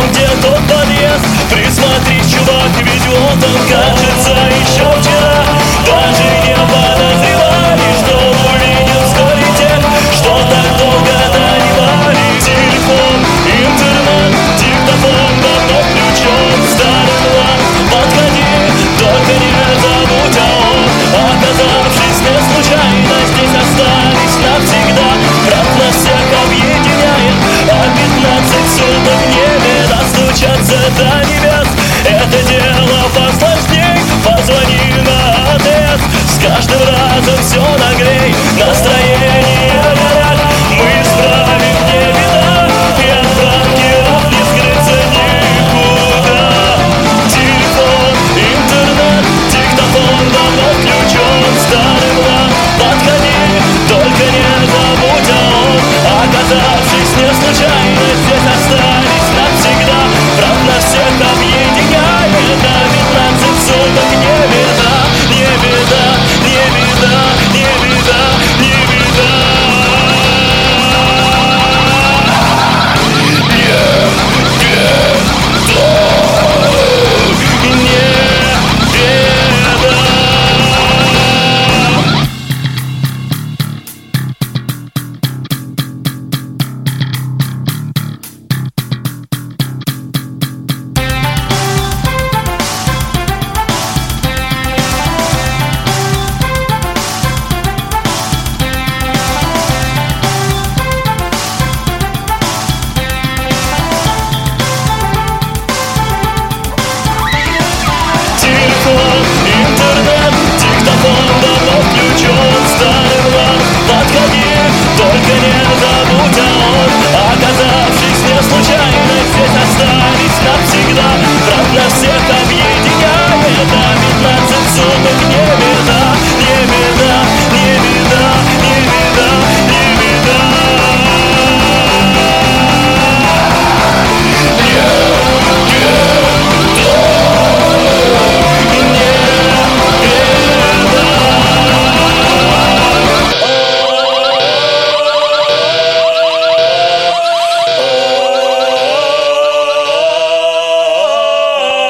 团结。just a giant